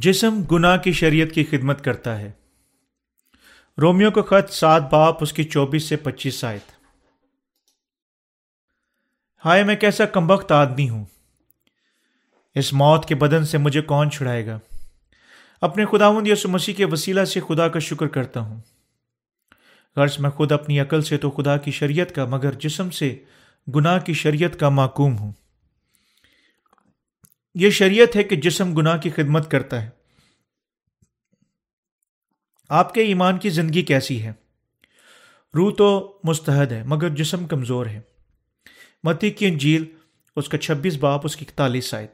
جسم گناہ کی شریعت کی خدمت کرتا ہے۔ رومیو کا خط سات باپ، اس کی چوبیس سے پچیس آیت۔ ہائے، میں کیسا کمبخت آدمی ہوں۔ اس موت کے بدن سے مجھے کون چھڑائے گا۔ اپنے خداوند یسو مسیح کے وسیلہ سے خدا کا شکر کرتا ہوں۔ غرض، میں خود اپنی عقل سے تو خدا کی شریعت کا، مگر جسم سے گناہ کی شریعت کا معقوم ہوں۔ یہ شریعت ہے کہ جسم گناہ کی خدمت کرتا ہے۔ آپ کے ایمان کی زندگی کیسی ہے؟ روح تو مستحد ہے، مگر جسم کمزور ہے۔ متی کی انجیل، اس کا چھبیس باپ، اس کی اکتالیس شاید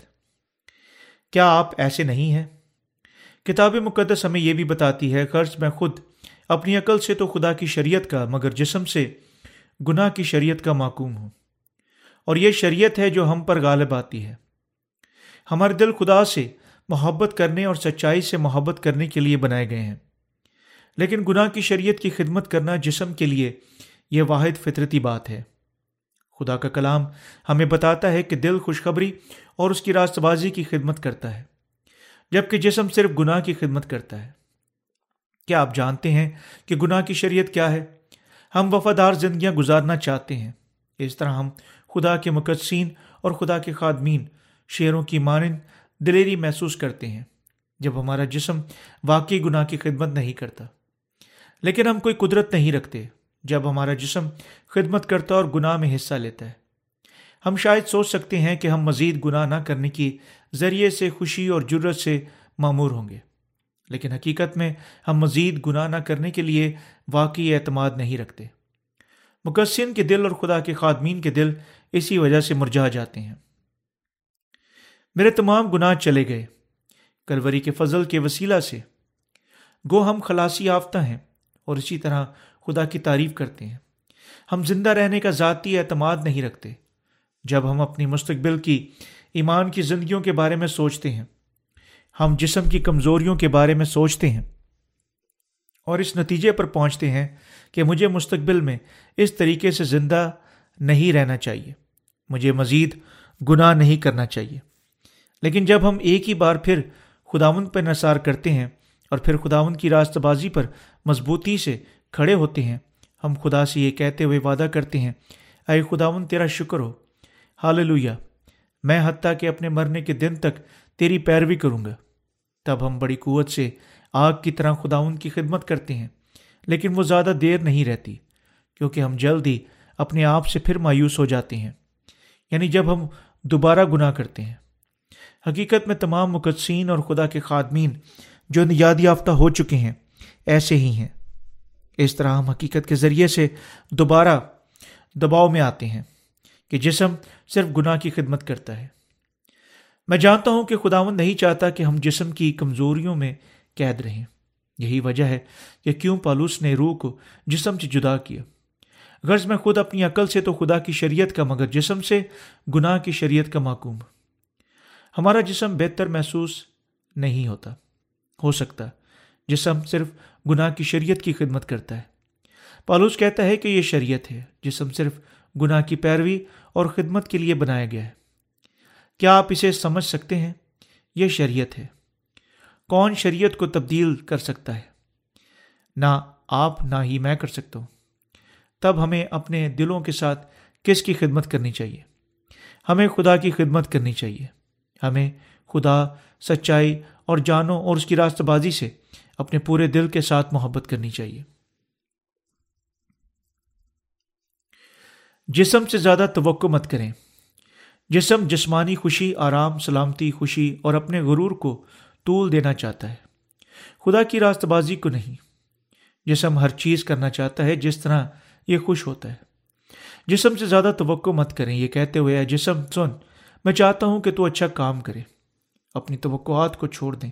کیا آپ ایسے نہیں ہیں؟ کتاب مقدس ہمیں یہ بھی بتاتی ہے قرض میں خود اپنی عقل سے تو خدا کی شریعت کا، مگر جسم سے گناہ کی شریعت کا معقوم ہوں۔ اور یہ شریعت ہے جو ہم پر غالب آتی ہے۔ ہمارے دل خدا سے محبت کرنے اور سچائی سے محبت کرنے کے لیے بنائے گئے ہیں۔ لیکن گناہ کی شریعت کی خدمت کرنا جسم کے لیے یہ واحد فطرتی بات ہے۔ خدا کا کلام ہمیں بتاتا ہے کہ دل خوشخبری اور اس کی راست بازی کی خدمت کرتا ہے، جبکہ جسم صرف گناہ کی خدمت کرتا ہے۔ کیا آپ جانتے ہیں کہ گناہ کی شریعت کیا ہے؟ ہم وفادار زندگیاں گزارنا چاہتے ہیں۔ اس طرح ہم خدا کے مقدسین اور خدا کے خادمین، شیروں کی مانند دلیری محسوس کرتے ہیں، جب ہمارا جسم واقعی گناہ کی خدمت نہیں کرتا۔ لیکن ہم کوئی قدرت نہیں رکھتے جب ہمارا جسم خدمت کرتا اور گناہ میں حصہ لیتا ہے۔ ہم شاید سوچ سکتے ہیں کہ ہم مزید گناہ نہ کرنے کی ذریعے سے خوشی اور جرت سے معمور ہوں گے، لیکن حقیقت میں ہم مزید گناہ نہ کرنے کے لیے واقعی اعتماد نہیں رکھتے۔ مقصن کے دل اور خدا کے خادمین کے دل اسی وجہ سے مرجا جاتے ہیں۔ میرے تمام گناہ چلے گئے، کلوری کے فضل کے وسیلہ سے۔ گو ہم خلاصی یافتہ ہیں۔ اور اسی طرح خدا کی تعریف کرتے ہیں۔ ہم زندہ رہنے کا ذاتی اعتماد نہیں رکھتے۔ جب ہم اپنی مستقبل کی ایمان کی زندگیوں کے بارے میں سوچتے ہیں، ہم جسم کی کمزوریوں کے بارے میں سوچتے ہیں اور اس نتیجے پر پہنچتے ہیں کہ مجھے مستقبل میں اس طریقے سے زندہ نہیں رہنا چاہیے۔ مجھے مزید گناہ نہیں کرنا چاہیے۔ لیکن جب ہم ایک ہی بار پھر خداون پہ نثار کرتے ہیں اور پھر خداون کی راست بازی پر مضبوطی سے کھڑے ہوتے ہیں۔ ہم خدا سے یہ کہتے ہوئے وعدہ کرتے ہیں، اے خداون تیرا شکر ہو۔ حال لویا میں حتیٰ کہ اپنے مرنے کے دن تک تیری پیروی کروں گا۔ تب ہم بڑی قوت سے آگ کی طرح خداون کی خدمت کرتے ہیں، لیکن وہ زیادہ دیر نہیں رہتی، کیونکہ ہم جلد ہی اپنے آپ سے پھر مایوس ہو جاتے ہیں یعنی جب ہم دوبارہ گناہ کرتے ہیں۔ حقیقت میں تمام مقدسین اور خدا کے خادمین جو نیاد یافتہ ہو چکے ہیں ایسے ہی ہیں۔ اس طرح ہم حقیقت کے ذریعے سے دوبارہ دباؤ میں آتے ہیں کہ جسم صرف گناہ کی خدمت کرتا ہے۔ میں جانتا ہوں کہ خداون نہیں چاہتا کہ ہم جسم کی کمزوریوں میں قید رہیں۔ یہی وجہ ہے کہ کیوں پالوس نے روح کو جسم سے جدا کیا۔ غرض میں خود اپنی عقل سے تو خدا کی شریعت کا، مگر جسم سے گناہ کی شریعت کا معقوم۔ ہمارا جسم بہتر محسوس نہیں ہوتا۔ ہو سکتا، جسم صرف گناہ کی شریعت کی خدمت کرتا ہے۔ پالوس کہتا ہے کہ یہ شریعت ہے، جسم صرف گناہ کی پیروی اور خدمت کے لیے بنایا گیا ہے۔ کیا آپ اسے سمجھ سکتے ہیں؟ یہ شریعت ہے۔ کون شریعت کو تبدیل کر سکتا ہے؟ نہ آپ نہ ہی میں کر سکتا ہوں۔ تب ہمیں اپنے دلوں کے ساتھ کس کی خدمت کرنی چاہیے؟ ہمیں خدا کی خدمت کرنی چاہیے۔ ہمیں خدا، سچائی اور جانوں اور اس کی راست بازی سے اپنے پورے دل کے ساتھ محبت کرنی چاہیے۔ جسم سے زیادہ توقع مت کریں۔ جسم جسمانی خوشی، آرام، سلامتی، خوشی اور اپنے غرور کو طول دینا چاہتا ہے۔ خدا کی راست بازی کو نہیں۔ جسم ہر چیز کرنا چاہتا ہے جس طرح یہ خوش ہوتا ہے۔ جسم سے زیادہ توقع مت کریں۔ یہ کہتے ہوئے جسم، سن، میں چاہتا ہوں کہ تو اچھا کام کرے۔ اپنی توقعات کو چھوڑ دیں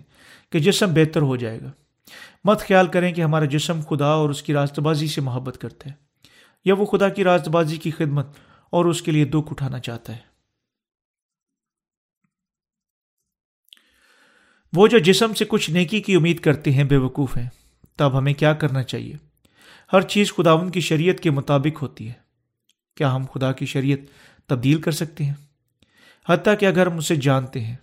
کہ جسم بہتر ہو جائے گا۔ مت خیال کریں کہ ہمارا جسم خدا اور اس کی راست بازی سے محبت کرتا ہے یا وہ خدا کی راست بازی کی خدمت اور اس کے لیے دکھ اٹھانا چاہتا ہے۔ وہ جو جسم سے کچھ نیکی کی امید کرتے ہیں بے وقوف ہیں، تب ہمیں کیا کرنا چاہیے؟ ہر چیز خداون کی شریعت کے مطابق ہوتی ہے۔ کیا ہم خدا کی شریعت تبدیل کر سکتے ہیں؟ حتیٰ کہ اگر ہم اسے جانتے ہیں،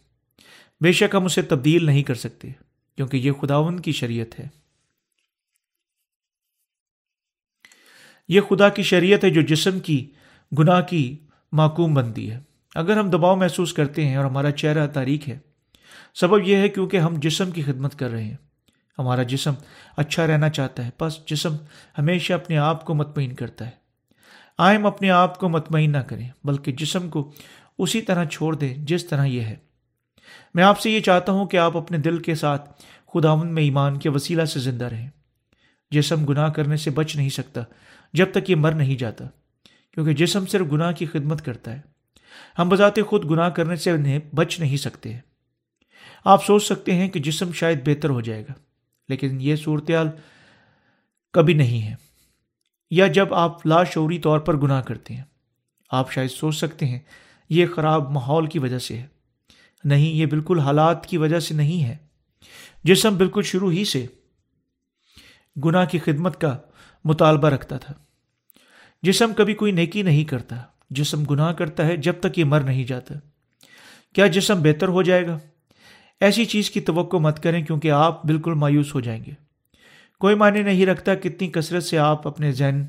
بے شک ہم اسے تبدیل نہیں کر سکتے۔ کیونکہ یہ خداون کی شریعت ہے۔ یہ خدا کی شریعت ہے جو جسم کی گناہ کی معقوم بنتی ہے۔ اگر ہم دباؤ محسوس کرتے ہیں اور ہمارا چہرہ تاریخ ہے، سبب یہ ہے کیونکہ ہم جسم کی خدمت کر رہے ہیں۔ ہمارا جسم اچھا رہنا چاہتا ہے، بس جسم ہمیشہ اپنے آپ کو مطمئن کرتا ہے۔ آئم اپنے آپ کو مطمئن نہ کریں، بلکہ جسم کو اسی طرح چھوڑ دیں، جس طرح یہ ہے۔ میں آپ سے یہ چاہتا ہوں کہ آپ اپنے دل کے ساتھ خداون میں ایمان کے وسیلہ سے زندہ رہیں۔ جسم گناہ کرنے سے بچ نہیں سکتا جب تک یہ مر نہیں جاتا، کیونکہ جسم صرف گناہ کی خدمت کرتا ہے۔ ہم بذات خود گناہ کرنے سے انہیں بچ نہیں سکتے۔ آپ سوچ سکتے ہیں کہ جسم شاید بہتر ہو جائے گا، لیکن یہ صورتحال کبھی نہیں ہے۔ یا جب آپ لاشعوری طور پر گناہ کرتے ہیں، آپ شاید سوچ سکتے ہیں یہ خراب ماحول کی وجہ سے ہے۔ نہیں، یہ بالکل حالات کی وجہ سے نہیں ہے۔ جسم بالکل شروع ہی سے گناہ کی خدمت کا مطالبہ رکھتا تھا۔ جسم کبھی کوئی نیکی نہیں کرتا۔ جسم گناہ کرتا ہے جب تک یہ مر نہیں جاتا۔ کیا جسم بہتر ہو جائے گا؟ ایسی چیز کی توقع مت کریں کیونکہ آپ بالکل مایوس ہو جائیں گے۔ کوئی معنی نہیں رکھتا کتنی کثرت سے آپ اپنے ذہن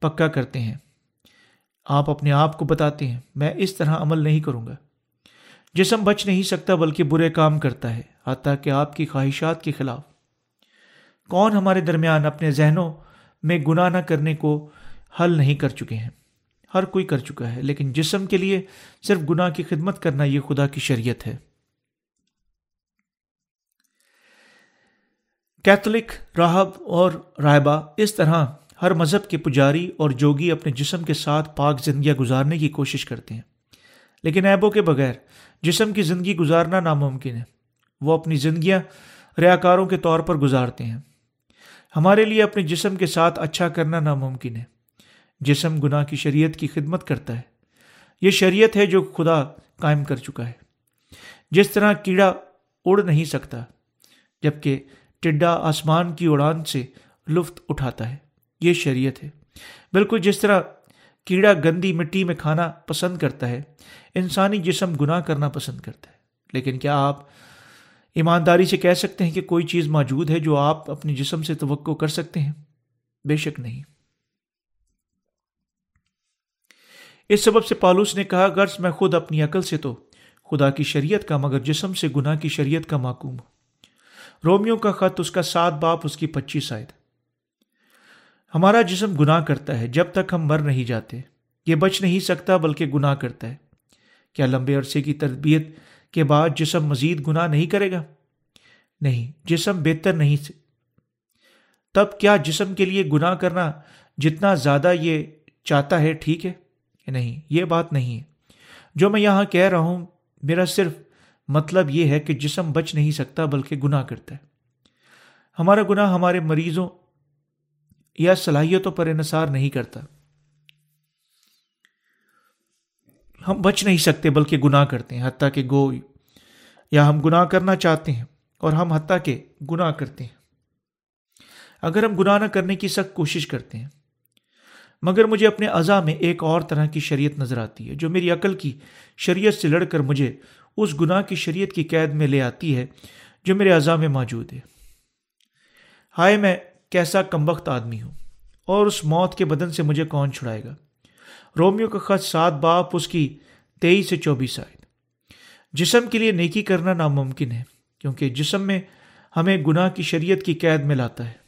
پکا کرتے ہیں۔ آپ اپنے آپ کو بتاتے ہیں، میں اس طرح عمل نہیں کروں گا۔ جسم بچ نہیں سکتا بلکہ برے کام کرتا ہے، حتیٰ کہ آپ کی خواہشات کے خلاف۔ کون ہمارے درمیان اپنے ذہنوں میں گناہ نہ کرنے کو حل نہیں کر چکے ہیں؟ ہر کوئی کر چکا ہے، لیکن جسم کے لیے صرف گناہ کی خدمت کرنا یہ خدا کی شریعت ہے۔ کیتھولک راہب اور رائبہ اس طرح ہر مذہب کے پجاری اور جوگی اپنے جسم کے ساتھ پاک زندگیاں گزارنے کی کوشش کرتے ہیں۔ لیکن ایبوں کے بغیر جسم کی زندگی گزارنا ناممکن ہے۔ وہ اپنی زندگیاں ریاکاروں کے طور پر گزارتے ہیں۔ ہمارے لیے اپنے جسم کے ساتھ اچھا کرنا ناممکن ہے۔ جسم گناہ کی شریعت کی خدمت کرتا ہے۔ یہ شریعت ہے جو خدا قائم کر چکا ہے۔ جس طرح کیڑا اڑ نہیں سکتا، جبکہ ٹڈا آسمان کی اڑان سے لطف اٹھاتا ہے۔ یہ شریعت ہے۔ بالکل جس طرح کیڑا گندی مٹی میں کھانا پسند کرتا ہے انسانی جسم گناہ کرنا پسند کرتا ہے۔ لیکن کیا آپ ایمانداری سے کہہ سکتے ہیں کہ کوئی چیز موجود ہے جو آپ اپنے جسم سے توقع کر سکتے ہیں؟ بے شک نہیں۔ اس سبب سے پالوس نے کہا، غرض میں خود اپنی عقل سے تو خدا کی شریعت کا، مگر جسم سے گناہ کی شریعت کا معقوم۔ رومیو کا خط، اس کا سات باپ، اس کی پچیس آئے ہمارا جسم گناہ کرتا ہے، جب تک ہم مر نہیں جاتے، یہ بچ نہیں سکتا، بلکہ گناہ کرتا ہے۔ کیا لمبے عرصے کی تربیت کے بعد جسم مزید گناہ نہیں کرے گا؟ نہیں، جسم بہتر نہیں سے تب کیا جسم کے لیے گناہ کرنا جتنا زیادہ یہ چاہتا ہے ٹھیک ہے؟ نہیں، یہ بات نہیں ہے۔ جو میں یہاں کہہ رہا ہوں، میرا صرف مطلب یہ ہے کہ جسم بچ نہیں سکتا بلکہ گناہ کرتا ہے۔ ہمارا گناہ ہمارے مریضوں یا صلاحیتوں پر انحصار نہیں کرتا۔ ہم بچ نہیں سکتے بلکہ گناہ کرتے ہیں، حتیٰ کہ گو یا ہم گناہ کرنا چاہتے ہیں اور ہم حتیٰ کہ گناہ کرتے ہیں۔ اگر ہم گناہ نہ کرنے کی سخت کوشش کرتے ہیں، مگر مجھے اپنے اعضا میں ایک اور طرح کی شریعت نظر آتی ہے، جو میری عقل کی شریعت سے لڑ کر مجھے اس گناہ کی شریعت کی قید میں لے آتی ہے، جو میرے اعضا میں موجود ہے۔ ہائے، میں کیسا کمبخت آدمی ہوں اور اس موت کے بدن سے مجھے کون چھڑائے گا؟ رومیو کا خط سات باپ، اس کی تیئیس سے چوبیس آئے جسم کے لیے نیکی کرنا ناممکن ہے، کیونکہ جسم میں ہمیں گناہ کی شریعت کی قید میں لاتا ہے۔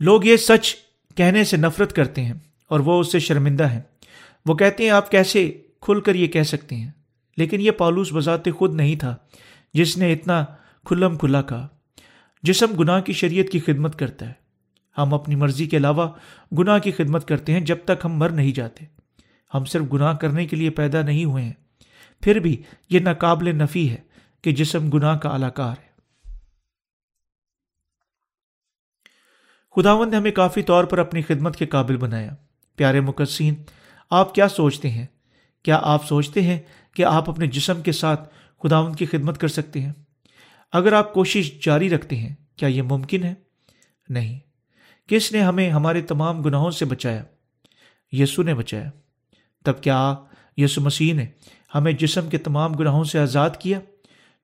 لوگ یہ سچ کہنے سے نفرت کرتے ہیں اور وہ اس سے شرمندہ ہیں۔ وہ کہتے ہیں، آپ کیسے کھل کر یہ کہہ سکتے ہیں؟ لیکن یہ پالوس بذات خود نہیں تھا، جس نے اتنا کھلم کھلا کہا۔ جسم گناہ کی شریعت کی خدمت کرتا ہے۔ ہم اپنی مرضی کے علاوہ گناہ کی خدمت کرتے ہیں جب تک ہم مر نہیں جاتے۔ ہم صرف گناہ کرنے کے لیے پیدا نہیں ہوئے ہیں۔ پھر بھی یہ ناقابل نفی ہے کہ جسم گناہ کا الاکار ہے۔ خداون نے ہمیں کافی طور پر اپنی خدمت کے قابل بنایا۔ پیارے مقصین آپ کیا سوچتے ہیں؟ کیا آپ سوچتے ہیں کہ آپ اپنے جسم کے ساتھ خداون کی خدمت کر سکتے ہیں؟ اگر آپ کوشش جاری رکھتے ہیں، کیا یہ ممکن ہے؟ نہیں۔ کس نے ہمیں ہمارے تمام گناہوں سے بچایا؟ یسو نے بچایا۔ تب کیا یسو مسیح نے ہمیں جسم کے تمام گناہوں سے آزاد کیا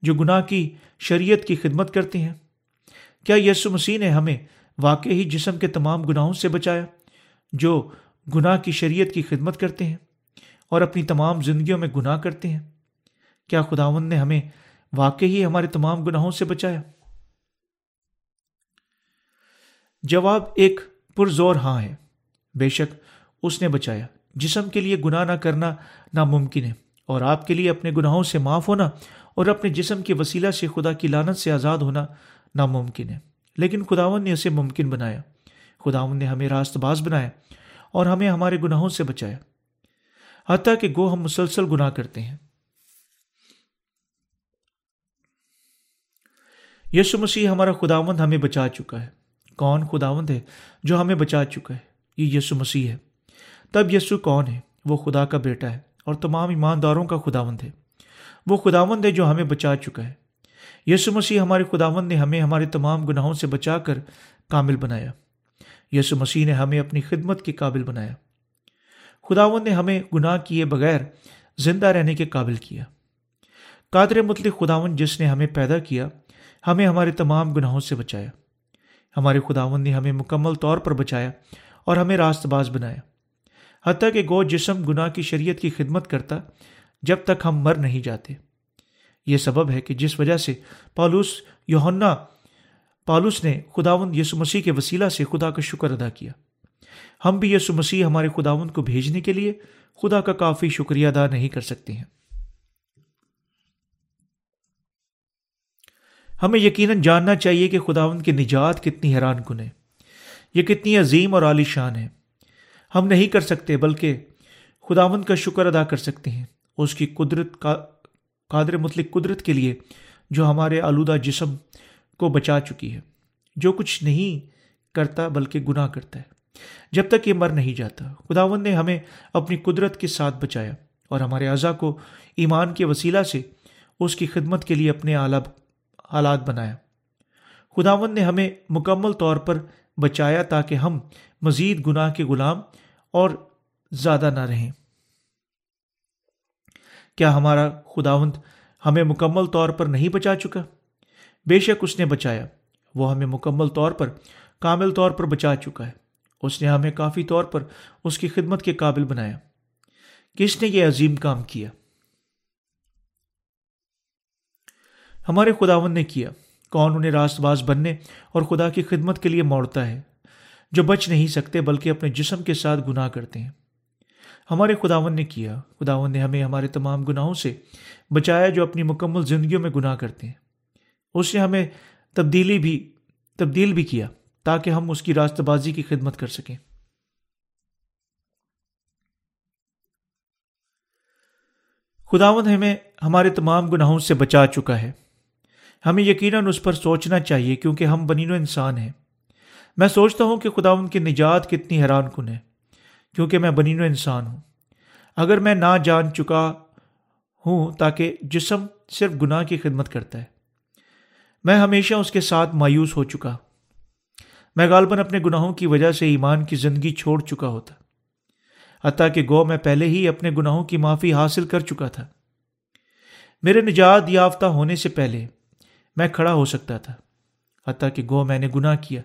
جو گناہ کی شریعت کی خدمت کرتے ہیں؟ کیا یسو مسیح نے ہمیں واقعی جسم کے تمام گناہوں سے بچایا جو گناہ کی شریعت کی خدمت کرتے ہیں اور اپنی تمام زندگیوں میں گناہ کرتے ہیں؟ کیا خداون نے ہمیں واقعی ہمارے تمام گناہوں سے بچایا؟ جواب ایک پرزور ہاں ہے۔ بے شک اس نے بچایا۔ جسم کے لیے گناہ نہ کرنا ناممکن ہے اور آپ کے لیے اپنے گناہوں سے معاف ہونا اور اپنے جسم کے وسیلہ سے خدا کی لانت سے آزاد ہونا ناممکن ہے۔ لیکن خداون نے اسے ممکن بنایا۔ خداون نے ہمیں راست باز بنایا اور ہمیں ہمارے گناہوں سے بچایا۔ حتیٰ کہ گو ہم مسلسل گناہ کرتے ہیں۔ یسو مسیح ہمارا خداوند ہمیں بچا چکا ہے۔ کون خداوند ہے جو ہمیں بچا چکا ہے؟ یہ یسو مسیح ہے۔ تب یسو کون ہے؟ وہ خدا کا بیٹا ہے اور تمام ایمانداروں کا خداوند ہے۔ وہ خداوند ہے جو ہمیں بچا چکا ہے۔ یسو مسیح ہمارے خداوند نے ہمیں ہمارے تمام گناہوں سے بچا کر کامل بنایا۔ یسو مسیح نے ہمیں اپنی خدمت کے قابل بنایا۔ خداون نے ہمیں گناہ کیے بغیر زندہ رہنے کے قابل کیا۔ قادر مطلق خداون جس نے ہمیں پیدا کیا، ہمیں ہمارے تمام گناہوں سے بچایا۔ ہمارے خداون نے ہمیں مکمل طور پر بچایا اور ہمیں راست باز بنایا۔ حتیٰ کہ گو جسم گناہ کی شریعت کی خدمت کرتا جب تک ہم مر نہیں جاتے۔ یہ سبب ہے کہ جس وجہ سے پالوس یوہنا پالوس نے خداون یسو مسیح کے وسیلہ سے خدا کا شکر ادا کیا۔ ہم بھی یسو مسیح ہمارے خداون کو بھیجنے کے لیے خدا کا کافی شکریہ ادا نہیں کر سکتے ہیں۔ ہمیں یقیناً جاننا چاہیے کہ خداون کی نجات کتنی حیران کن ہے۔ یہ کتنی عظیم اور عالی شان ہے۔ ہم نہیں کر سکتے بلکہ خداون کا شکر ادا کر سکتے ہیں۔ اس کی قدرت کا قادر مطلق قدرت کے لیے جو ہمارے آلودہ جسم کو بچا چکی ہے۔ جو کچھ نہیں کرتا بلکہ گناہ کرتا ہے۔ جب تک یہ مر نہیں جاتا خداون نے ہمیں اپنی قدرت کے ساتھ بچایا اور ہمارے اعضا کو ایمان کے وسیلہ سے اس کی خدمت کے لیے اپنے حالات بنایا خداون نے ہمیں مکمل طور پر بچایا تاکہ ہم مزید گناہ کے غلام اور زیادہ نہ رہیں۔ کیا ہمارا خداوند ہمیں مکمل طور پر نہیں بچا چکا؟ بے شک اس نے بچایا۔ وہ ہمیں مکمل طور پر کامل طور پر بچا چکا ہے۔ اس نے ہمیں کافی طور پر اس کی خدمت کے قابل بنایا۔ کس نے یہ عظیم کام کیا؟ ہمارے خداون نے کیا۔ کون انہیں راست باز بننے اور خدا کی خدمت کے لیے موڑتا ہے، جو بچ نہیں سکتے بلکہ اپنے جسم کے ساتھ گناہ کرتے ہیں۔ ہمارے خداون نے کیا۔ خداون نے ہمیں ہمارے تمام گناہوں سے بچایا جو اپنی مکمل زندگیوں میں گناہ کرتے ہیں۔ اس نے ہمیں تبدیلی بھی، تبدیل بھی کیا تاکہ ہم اس کی راست بازی کی خدمت کر سکیں۔ خداون ہمیں ہمارے تمام گناہوں سے بچا چکا ہے۔ ہمیں یقیناً اس پر سوچنا چاہیے کیونکہ ہم بنین و انسان ہیں۔ میں سوچتا ہوں کہ خداون کی نجات کتنی حیران کن ہے، کیونکہ میں بنین و انسان ہوں۔ اگر میں نہ جان چکا ہوں تاکہ جسم صرف گناہ کی خدمت کرتا ہے۔ میں ہمیشہ اس کے ساتھ مایوس ہو چکا۔ میں غالباً اپنے گناہوں کی وجہ سے ایمان کی زندگی چھوڑ چکا ہوتا۔ حتیٰ کہ گو میں پہلے ہی اپنے گناہوں کی معافی حاصل کر چکا تھا۔ میرے نجات یافتہ ہونے سے پہلے میں کھڑا ہو سکتا تھا، حتیٰ کہ گو میں نے گناہ کیا۔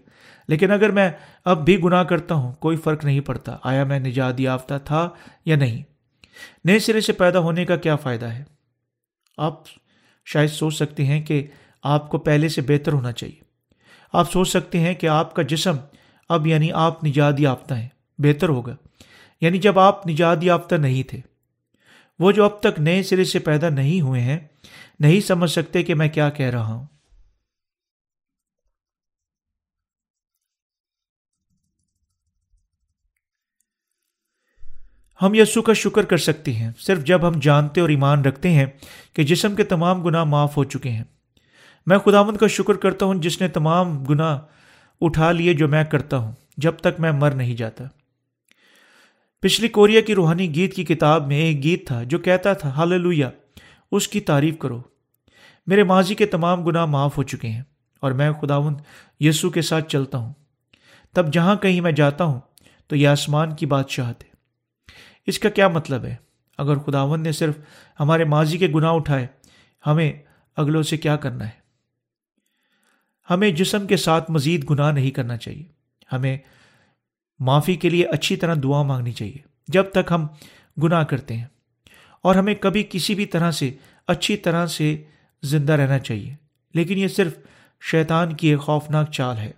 لیکن اگر میں اب بھی گناہ کرتا ہوں، کوئی فرق نہیں پڑتا، آیا میں نجات یافتہ تھا یا نہیں۔ نئے سرے سے پیدا ہونے کا کیا فائدہ ہے؟ آپ شاید سوچ سکتے ہیں کہ آپ کو پہلے سے بہتر ہونا چاہیے۔ آپ سوچ سکتے ہیں کہ آپ کا جسم اب یعنی آپ نجات یافتہ ہیں، بہتر ہوگا۔ یعنی جب آپ نجات یافتہ نہیں تھے، وہ جو اب تک نئے سرے سے پیدا نہیں ہوئے ہیں نہیں سمجھ سکتے کہ میں کیا کہہ رہا ہوں۔ ہم یسو کا شکر کر سکتے ہیں، صرف جب ہم جانتے اور ایمان رکھتے ہیں کہ جسم کے تمام گناہ معاف ہو چکے ہیں۔ میں خداوند کا شکر کرتا ہوں، جس نے تمام گناہ اٹھا لیے جو میں کرتا ہوں، جب تک میں مر نہیں جاتا۔ پچھلی کوریا کی روحانی گیت کی کتاب میں ایک گیت تھا جو کہتا تھا ہال اس کی تعریف کرو۔ میرے ماضی کے تمام گناہ معاف ہو چکے ہیں اور میں خداون یسو کے ساتھ چلتا ہوں۔ تب جہاں کہیں میں جاتا ہوں تو یہ آسمان کی بادشاہت ہے۔ اس کا کیا مطلب ہے؟ اگر خداون نے صرف ہمارے ماضی کے گناہ اٹھائے، ہمیں اگلوں سے کیا کرنا ہے؟ ہمیں جسم کے ساتھ مزید گناہ نہیں کرنا چاہیے۔ ہمیں معافی کے لیے اچھی طرح دعا مانگنی چاہیے۔ جب تک ہم گناہ کرتے ہیں۔ اور ہمیں کبھی کسی بھی طرح سے، اچھی طرح سے زندہ رہنا چاہیے۔ لیکن یہ صرف شیطان کی ایک خوفناک چال ہے۔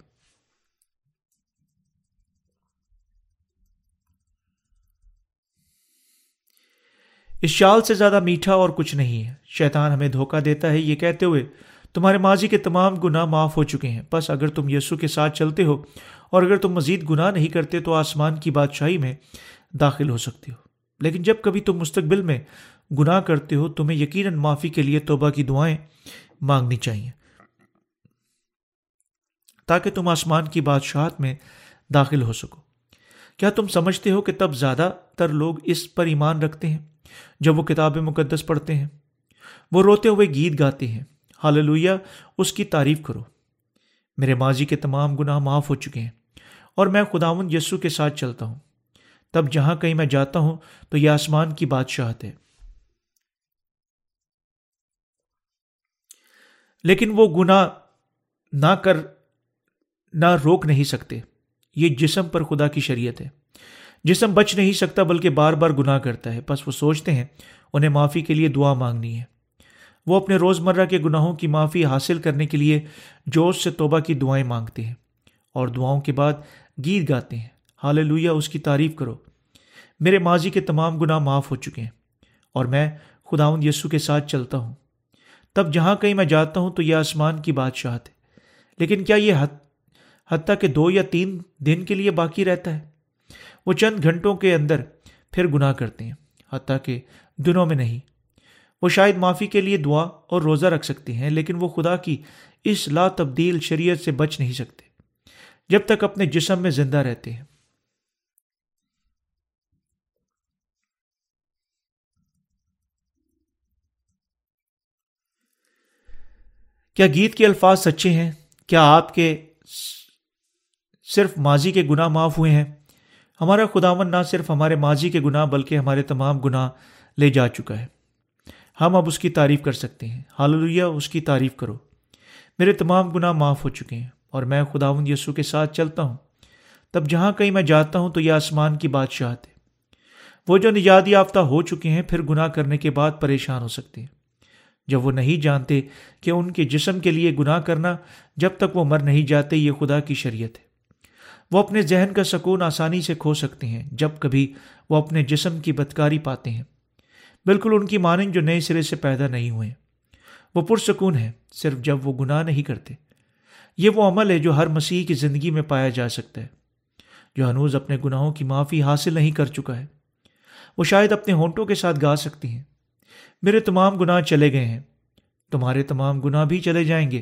اس شال سے زیادہ میٹھا اور کچھ نہیں ہے۔ شیطان ہمیں دھوکہ دیتا ہے۔ یہ کہتے ہوئے، تمہارے ماضی کے تمام گناہ معاف ہو چکے ہیں۔ بس اگر تم یسو کے ساتھ چلتے ہو اور اگر تم مزید گناہ نہیں کرتے، تو آسمان کی بادشاہی میں داخل ہو سکتے ہو۔ لیکن جب کبھی تم مستقبل میں گناہ کرتے ہو، تمہیں یقیناً معافی کے لیے توبہ کی دعائیں مانگنی چاہیے۔ تاکہ تم آسمان کی بادشاہت میں داخل ہو سکو۔ کیا تم سمجھتے ہو کہ تب زیادہ تر لوگ اس پر ایمان رکھتے ہیں جب وہ کتاب مقدس پڑھتے ہیں؟ وہ روتے ہوئے گیت گاتے ہیں۔ حال اس کی تعریف کرو۔ میرے ماضی کے تمام گناہ معاف ہو چکے ہیں اور میں خداون یسو کے ساتھ چلتا ہوں۔ تب جہاں کہیں میں جاتا ہوں تو یہ آسمان کی بادشاہت ہے لیکن وہ گناہ نہ کر، نہ روک نہیں سکتے۔ یہ جسم پر خدا کی شریعت ہے۔ جسم بچ نہیں سکتا بلکہ بار بار گناہ کرتا ہے۔ بس وہ سوچتے ہیں، انہیں معافی کے لیے دعا مانگنی ہے۔ وہ اپنے روزمرہ کے گناہوں کی معافی حاصل کرنے کے لیے جوش سے توبہ کی دعائیں مانگتے ہیں اور دعاؤں کے بعد گیت گاتے ہیں۔ حال اس کی تعریف کرو۔ میرے ماضی کے تمام گناہ معاف ہو چکے ہیں اور میں خداون یسو کے ساتھ چلتا ہوں۔ تب جہاں کہیں میں جاتا ہوں تو یہ آسمان کی بادشاہت ہے۔ لیکن کیا یہ حت حتیٰ کہ دو یا تین دن کے لیے باقی رہتا ہے؟ وہ چند گھنٹوں کے اندر پھر گناہ کرتے ہیں، حتیٰ کہ دنوں میں نہیں۔ وہ شاید معافی کے لیے دعا اور روزہ رکھ سکتے ہیں، لیکن وہ خدا کی اس لا تبدیل شریعت سے بچ نہیں سکتے۔ جب تک اپنے جسم میں زندہ رہتے ہیں۔ کیا گیت کے الفاظ سچے ہیں؟ کیا آپ کے صرف ماضی کے گناہ معاف ہوئے ہیں؟ ہمارا خداون نہ صرف ہمارے ماضی کے گناہ بلکہ ہمارے تمام گناہ لے جا چکا ہے۔ ہم اب اس کی تعریف کر سکتے ہیں۔ حاللہ اس کی تعریف کرو۔ میرے تمام گناہ معاف ہو چکے ہیں اور میں خداون یسو کے ساتھ چلتا ہوں۔ تب جہاں کہیں میں جاتا ہوں تو یہ آسمان کی بادشاہت ہے۔ وہ جو نجات یافتہ ہو چکے ہیں، پھر گناہ کرنے کے بعد پریشان ہو سکتے ہیں۔ جب وہ نہیں جانتے کہ ان کے جسم کے لیے گناہ کرنا جب تک وہ مر نہیں جاتے، یہ خدا کی شریعت ہے۔ وہ اپنے ذہن کا سکون آسانی سے کھو سکتے ہیں جب کبھی وہ اپنے جسم کی بدکاری پاتے ہیں۔ بالکل ان کی مانند جو نئے سرے سے پیدا نہیں ہوئے۔ وہ پرسکون ہے صرف جب وہ گناہ نہیں کرتے۔ یہ وہ عمل ہے جو ہر مسیح کی زندگی میں پایا جا سکتا ہے۔ جو ہنوز اپنے گناہوں کی معافی حاصل نہیں کر چکا ہے۔ وہ شاید اپنے ہونٹوں کے ساتھ گا سکتی ہیں۔ میرے تمام گناہ چلے گئے ہیں۔ تمہارے تمام گناہ بھی چلے جائیں گے۔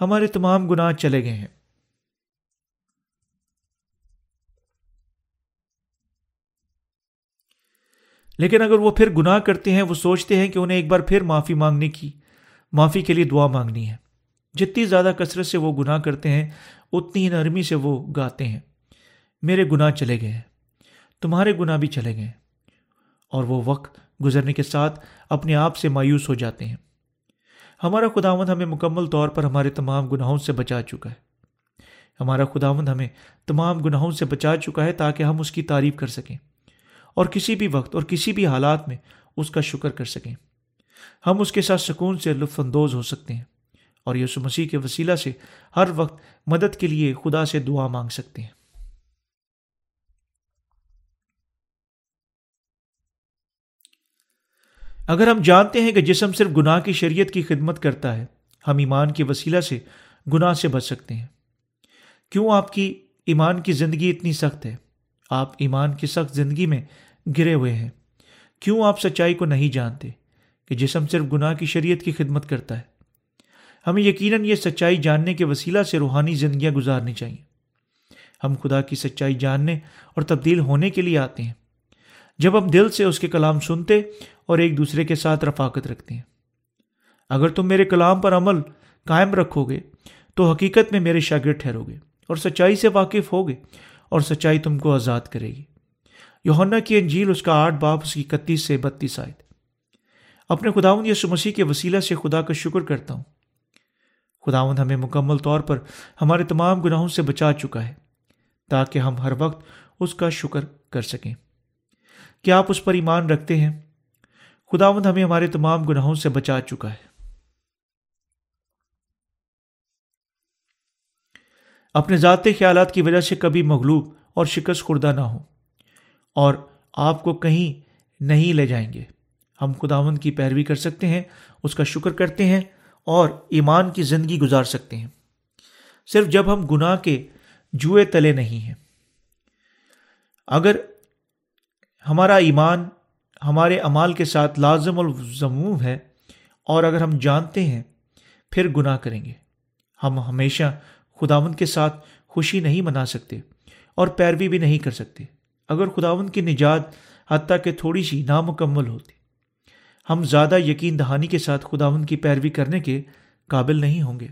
ہمارے تمام گناہ چلے گئے ہیں۔ لیکن اگر وہ پھر گناہ کرتے ہیں، وہ سوچتے ہیں کہ انہیں ایک بار پھر معافی مانگنے کی۔ معافی کے لیے دعا مانگنی ہے۔ جتنی زیادہ کثرت سے وہ گناہ کرتے ہیں، اتنی ہی نرمی سے وہ گاتے ہیں۔ میرے گناہ چلے گئے ہیں۔ تمہارے گناہ بھی چلے گئے اور وہ وقت گزرنے کے ساتھ اپنے آپ سے مایوس ہو جاتے ہیں۔ ہمارا خداوند ہمیں مکمل طور پر ہمارے تمام گناہوں سے بچا چکا ہے۔ ہمارا خداوند ہمیں تمام گناہوں سے بچا چکا ہے تاکہ ہم اس کی تعریف کر سکیں اور کسی بھی وقت اور کسی بھی حالات میں اس کا شکر کر سکیں۔ ہم اس کے ساتھ سکون سے لطف اندوز ہو سکتے ہیں اور یسو مسیح کے وسیلہ سے ہر وقت مدد کے لیے خدا سے دعا مانگ سکتے ہیں۔ اگر ہم جانتے ہیں کہ جسم صرف گناہ کی شریعت کی خدمت کرتا ہے، ہم ایمان کے وسیلہ سے گناہ سے بچ سکتے ہیں۔ کیوں آپ کی ایمان کی زندگی اتنی سخت ہے؟ آپ ایمان کی سخت زندگی میں گرے ہوئے ہیں۔ کیوں آپ سچائی کو نہیں جانتے کہ جسم صرف گناہ کی شریعت کی خدمت کرتا ہے؟ ہمیں یقیناً یہ سچائی جاننے کے وسیلہ سے روحانی زندگیاں گزارنی چاہیے۔ ہم خدا کی سچائی جاننے اور تبدیل ہونے کے لیے آتے ہیں۔ جب ہم دل سے اس کے کلام سنتے اور ایک دوسرے کے ساتھ رفاقت رکھتے ہیں۔ اگر تم میرے کلام پر عمل قائم رکھو گے، تو حقیقت میں میرے شاگرد ٹھہرو گے اور سچائی سے واقف ہوگے اور سچائی تم کو آزاد کرے گی۔ یونا کی انجیل اس کا آٹھ باپ، اس کی اکتیس سے بتیس آئے اپنے خداون یسو مسیح کے وسیلہ سے خدا کا شکر کرتا ہوں۔ خداون ہمیں مکمل طور پر ہمارے تمام گناہوں سے بچا چکا ہے، تاکہ ہم ہر وقت اس کا شکر کر سکیں۔ کیا آپ اس پر ایمان رکھتے ہیں؟ خداون ہمیں ہمارے تمام گناہوں سے بچا چکا ہے۔ اپنے ذاتی خیالات کی وجہ سے کبھی مغلوب اور شکست خوردہ نہ ہو اور آپ کو کہیں نہیں لے جائیں گے۔ ہم خداون کی پیروی کر سکتے ہیں، اس کا شکر کرتے ہیں اور ایمان کی زندگی گزار سکتے ہیں۔ صرف جب ہم گناہ کے جوئے تلے نہیں ہیں۔ اگر ہمارا ایمان ہمارے امال کے ساتھ لازم الزموم ہے اور اگر ہم جانتے ہیں، پھر گناہ کریں گے۔ ہم ہمیشہ خداون کے ساتھ خوشی نہیں منا سکتے اور پیروی بھی نہیں کر سکتے۔ اگر خداون کی نجات حتیٰ کہ تھوڑی سی نامکمل ہوتی، ہم زیادہ یقین دہانی کے ساتھ خداون کی پیروی کرنے کے قابل نہیں ہوں گے۔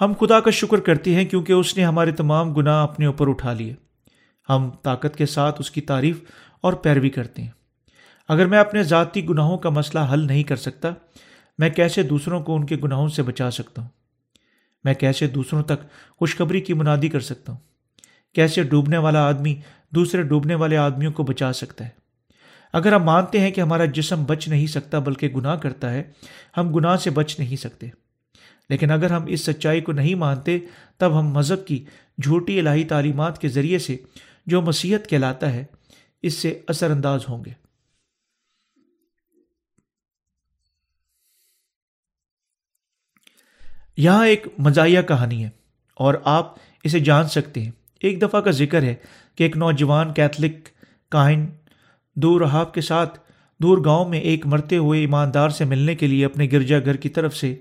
ہم خدا کا شکر کرتے ہیں کیونکہ اس نے ہمارے تمام گناہ اپنے اوپر اٹھا لیے۔ ہم طاقت کے ساتھ اس کی تعریف اور پیروی کرتے ہیں۔ اگر میں اپنے ذاتی گناہوں کا مسئلہ حل نہیں کر سکتا، میں کیسے دوسروں کو ان کے گناہوں سے بچا سکتا ہوں؟ میں کیسے دوسروں تک خوشخبری کی منادی کر سکتا ہوں؟ کیسے ڈوبنے والا آدمی دوسرے ڈوبنے والے آدمیوں کو بچا سکتا ہے؟ اگر ہم مانتے ہیں کہ ہمارا جسم بچ نہیں سکتا بلکہ گناہ کرتا ہے، ہم گناہ سے بچ نہیں سکتے۔ لیکن اگر ہم اس سچائی کو نہیں مانتے، تب ہم مذہب کی جھوٹی الہی تعلیمات کے ذریعے سے جو مسیحت کہلاتا ہے، اس سے اثر انداز ہوں گے۔ یہاں ایک مزاحیہ کہانی ہے اور آپ اسے جان سکتے ہیں۔ ایک دفعہ کا ذکر ہے کہ ایک نوجوان کیتھلک کائن دور رہاب کے ساتھ دور گاؤں میں ایک مرتے ہوئے ایماندار سے ملنے کے لیے اپنے گرجا گھر کی طرف سے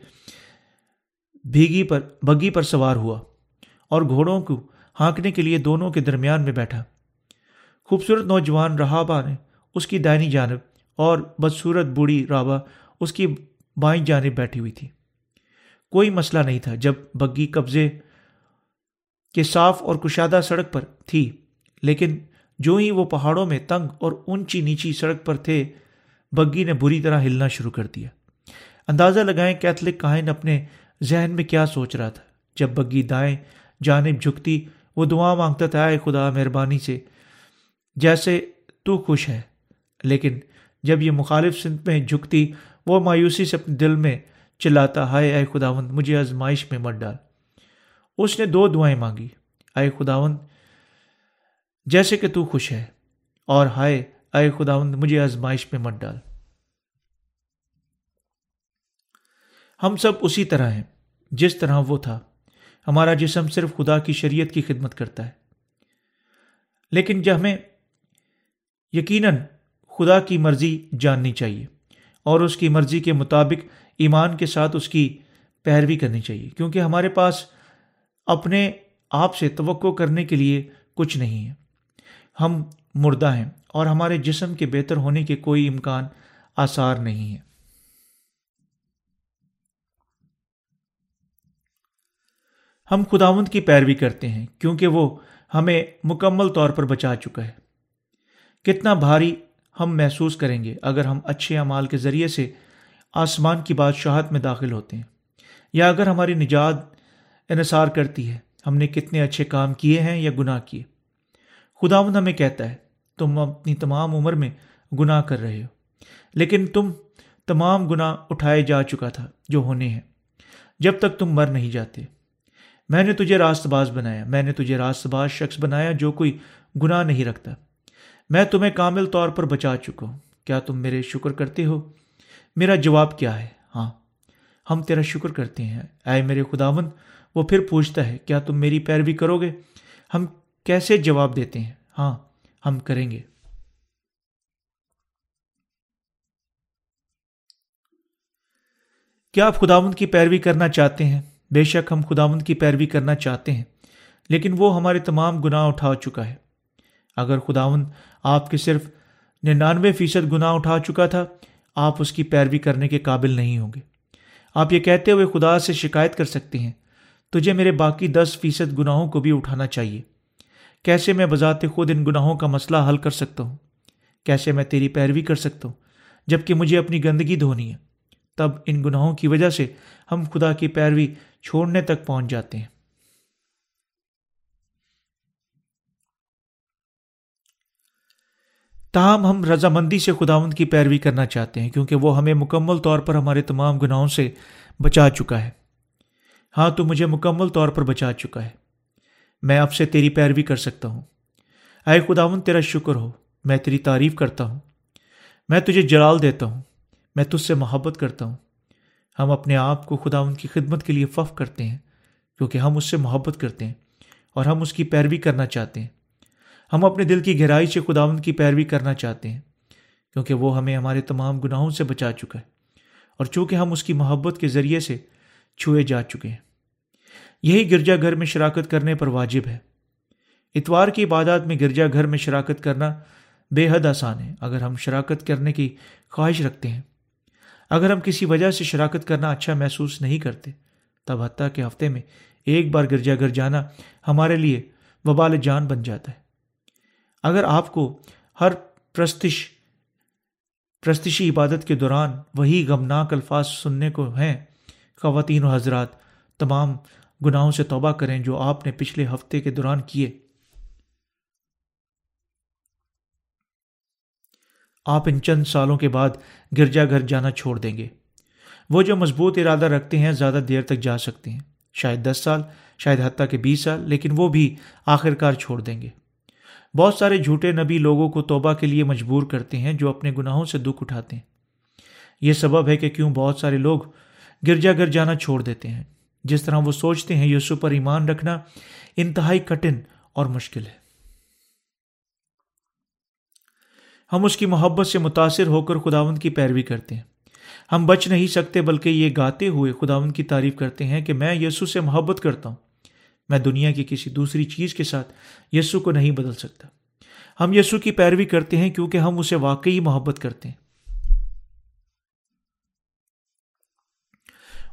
بھیگی پر، بگی پر سوار ہوا اور گھوڑوں کو ہانکنے کے لیے دونوں کے درمیان میں بیٹھا۔ خوبصورت نوجوان رہابا نے اس کی دائنی جانب اور بدصورت بوڑھی رابا اس کی بائیں جانب بیٹھی ہوئی تھی۔ کوئی مسئلہ نہیں تھا جب بگی قبضے کے صاف اور کشادہ سڑک پر تھی، لیکن جو ہی وہ پہاڑوں میں تنگ اور اونچی نیچی سڑک پر تھے، بگی نے بری طرح ہلنا شروع کر دیا۔ اندازہ لگائیں کیتھلک کہن اپنے ذہن میں کیا سوچ رہا تھا۔ جب بگی دائیں جانب جھکتی وہ دعا مانگتا تھا، اے خدا مہربانی سے، جیسے تو خوش ہے۔ لیکن جب یہ مخالف سمت میں جھکتی، وہ مایوسی سے اپنے دل میں چلاتا، ہائے، اے خداون مجھے آزمائش میں مت ڈال۔ اس نے دو دعائیں مانگی۔ اے خداون جیسے کہ تو خوش ہے، اور ہائے، اے خداون مجھے آزمائش میں مت ڈال۔ ہم سب اسی طرح ہیں، جس طرح وہ تھا۔ ہمارا جسم صرف خدا کی شریعت کی خدمت کرتا ہے۔ لیکن جب ہمیں یقیناً خدا کی مرضی جاننی چاہیے اور اس کی مرضی کے مطابق ایمان کے ساتھ اس کی پیروی کرنی چاہیے، کیونکہ ہمارے پاس اپنے آپ سے توقع کرنے کے لیے کچھ نہیں ہے۔ ہم مردہ ہیں اور ہمارے جسم کے بہتر ہونے کے کوئی امکان آثار نہیں ہے۔ ہم خداوند کی پیروی کرتے ہیں کیونکہ وہ ہمیں مکمل طور پر بچا چکا ہے۔ کتنا بھاری ہم محسوس کریں گے اگر ہم اچھے اعمال کے ذریعے سے آسمان کی بادشاہت میں داخل ہوتے ہیں۔ یا اگر ہماری نجات انحصار کرتی ہے، ہم نے کتنے اچھے کام کیے ہیں یا گناہ کیے۔ خداوند ہمیں کہتا ہے، تم اپنی تمام عمر میں گناہ کر رہے ہو، لیکن تم تمام گناہ اٹھائے جا چکا تھا جو ہونے ہیں۔ جب تک تم مر نہیں جاتے۔ میں نے تجھے راست باز بنایا، میں نے تجھے راست باز شخص بنایا جو کوئی گناہ نہیں رکھتا۔ میں تمہیں کامل طور پر بچا چکا ہوں۔ کیا تم میرے شکر کرتے ہو؟ میرا جواب کیا ہے؟ ہاں ہم تیرا شکر کرتے ہیں۔ اے میرے خداون وہ پھر پوچھتا ہے، کیا تم میری پیروی کرو گے؟ ہم کیسے جواب دیتے ہیں؟ ہاں ہم کریں گے۔ کیا آپ خداوند کی پیروی کرنا چاہتے ہیں؟ بے شک ہم خداوند کی پیروی کرنا چاہتے ہیں، لیکن وہ ہمارے تمام گناہ اٹھا چکا ہے۔ اگر خداوند آپ کے صرف ننانوے فیصد گناہ اٹھا چکا تھا، آپ اس کی پیروی کرنے کے قابل نہیں ہوں گے۔ آپ یہ کہتے ہوئے خدا سے شکایت کر سکتے ہیں، تجھے میرے باقی دس فیصد گناہوں کو بھی اٹھانا چاہیے۔ کیسے میں بذات خود ان گناہوں کا مسئلہ حل کر سکتا ہوں؟ کیسے میں تیری پیروی کر سکتا ہوں جبکہ مجھے اپنی گندگی دھونی ہے؟ تب ان گناہوں کی وجہ سے ہم خدا کی پیروی چھوڑنے تک پہنچ جاتے ہیں۔ تاہم، ہم رضامندی سے خداوند کی پیروی کرنا چاہتے ہیں، کیونکہ وہ ہمیں مکمل طور پر ہمارے تمام گناہوں سے بچا چکا ہے۔ ہاں تو مجھے مکمل طور پر بچا چکا ہے۔ میں اب سے تیری پیروی کر سکتا ہوں۔ اے خداون تیرا شکر ہو۔ میں تیری تعریف کرتا ہوں۔ میں تجھے جلال دیتا ہوں۔ میں تجھ سے محبت کرتا ہوں۔ ہم اپنے آپ کو خداون کی خدمت کے لیے فف کرتے ہیں، کیونکہ ہم اس سے محبت کرتے ہیں اور ہم اس کی پیروی کرنا چاہتے ہیں۔ ہم اپنے دل کی گہرائی سے خداون کی پیروی کرنا چاہتے ہیں، کیونکہ وہ ہمیں ہمارے تمام گناہوں سے بچا چکا ہے اور چونکہ ہم اس کی محبت کے ذریعے سے چھوئے جا چکے ہیں۔ یہی گرجا گھر میں شراکت کرنے پر واجب ہے۔ اتوار کی عبادات میں گرجا گھر میں شراکت کرنا بے حد آسان ہے، اگر ہم شراکت کرنے کی خواہش رکھتے ہیں۔ اگر ہم کسی وجہ سے شراکت کرنا اچھا محسوس نہیں کرتے، تب حتیٰ کہ ہفتے میں ایک بار گرجا گھر جانا ہمارے لیے وبال جان بن جاتا ہے۔ اگر آپ کو ہر پرستش، پرستشی عبادت کے دوران وہی غمناک الفاظ سننے کو ہیں، خواتین و حضرات، تمام گناہوں سے توبہ کریں جو آپ نے پچھلے ہفتے کے دوران کیے۔ آپ ان چند سالوں کے بعد گرجا گھر جانا چھوڑ دیں گے۔ وہ جو مضبوط ارادہ رکھتے ہیں زیادہ دیر تک جا سکتے ہیں۔ شاید دس سال، شاید حتیٰ کہ بیس سال، لیکن وہ بھی آخر کار چھوڑ دیں گے۔ بہت سارے جھوٹے نبی لوگوں کو توبہ کے لیے مجبور کرتے ہیں جو اپنے گناہوں سے دکھ اٹھاتے ہیں۔ یہ سبب ہے کہ کیوں بہت سارے لوگ گرجا گھر جانا چھوڑ دیتے ہیں۔ جس طرح وہ سوچتے ہیں یسو پر ایمان رکھنا انتہائی کٹن اور مشکل ہے۔ ہم اس کی محبت سے متاثر ہو کر خداوند کی پیروی کرتے ہیں۔ ہم بچ نہیں سکتے بلکہ یہ گاتے ہوئے خداوند کی تعریف کرتے ہیں کہ میں یسو سے محبت کرتا ہوں۔ میں دنیا کی کسی دوسری چیز کے ساتھ یسو کو نہیں بدل سکتا۔ ہم یسو کی پیروی کرتے ہیں کیونکہ ہم اسے واقعی محبت کرتے ہیں۔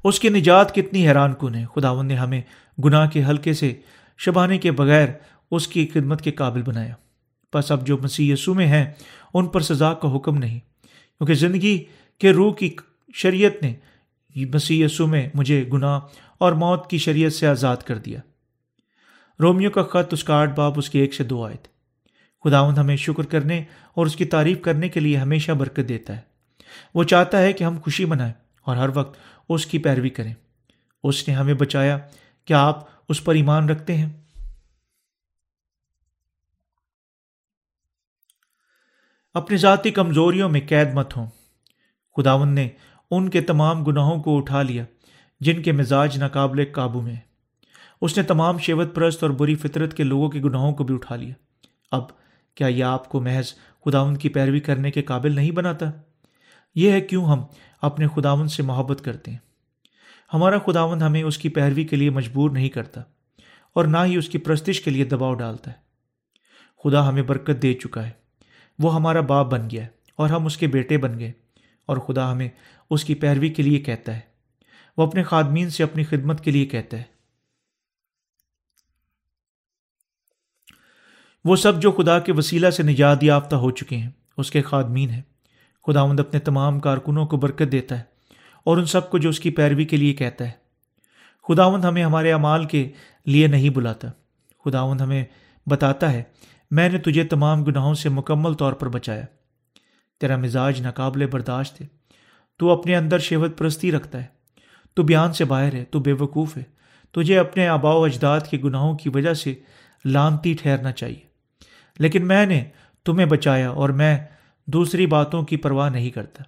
اس کی نجات کتنی حیران کن ہے۔ خداون نے ہمیں گناہ کے حلقے سے شبانے کے بغیر اس کی خدمت کے قابل بنایا۔ بس اب جو مسیح یسو میں ہیں ان پر سزا کا حکم نہیں۔ کیونکہ زندگی کے روح کی شریعت نے مسیح یسو میں مجھے گناہ اور موت کی شریعت سے آزاد کر دیا۔ رومیو کا خط اس کا آٹھ باپ اس کی ایک سے دو آئے تھے خداون ہمیں شکر کرنے اور اس کی تعریف کرنے کے لیے ہمیشہ برکت دیتا ہے۔ وہ چاہتا ہے کہ ہم خوشی منائیں اور ہر وقت اس کی پیروی کریں۔ اس نے ہمیں بچایا کیا آپ اس پر ایمان رکھتے ہیں۔ اپنی ذاتی کمزوریوں میں قید مت ہوں۔ خداون نے ان کے تمام گناہوں کو اٹھا لیا، جن کے مزاج ناقابل قابو میں اس نے تمام شیوت پرست اور بری فطرت کے لوگوں کے گناہوں کو بھی اٹھا لیا۔ اب کیا یہ آپ کو محض خداون کی پیروی کرنے کے قابل نہیں بناتا؟ یہ ہے کیوں ہم اپنے خداون سے محبت کرتے ہیں۔ ہمارا خداون ہمیں اس کی پیروی کے لیے مجبور نہیں کرتا اور نہ ہی اس کی پرستش کے لیے دباؤ ڈالتا ہے۔ خدا ہمیں برکت دے چکا ہے۔ وہ ہمارا باپ بن گیا اور ہم اس کے بیٹے بن گئے اور خدا ہمیں اس کی پیروی کے لیے کہتا ہے۔ وہ اپنے خادمین سے اپنی خدمت کے لیے کہتا ہے۔ وہ سب جو خدا کے وسیلہ سے نجات یافتہ ہو چکے ہیں، اس کے خادمین ہیں۔ خداوند اپنے تمام کارکنوں کو برکت دیتا ہے اور ان سب کو جو اس کی پیروی کے لیے کہتا ہے۔ خداوند ہمیں ہمارے اعمال کے لیے نہیں بلاتا۔ خداوند ہمیں بتاتا ہے میں نے تجھے تمام گناہوں سے مکمل طور پر بچایا۔ تیرا مزاج ناقابل برداشت ہے۔ تو اپنے اندر شہوت پرستی رکھتا ہے۔ تو بیان سے باہر ہے، تو بے وقوف ہے۔ تجھے اپنے آبا و اجداد کے گناہوں کی وجہ سے لانتی ٹھہرنا چاہیے۔ لیکن میں نے تمہیں بچایا اور میں دوسری باتوں کی پرواہ نہیں کرتا۔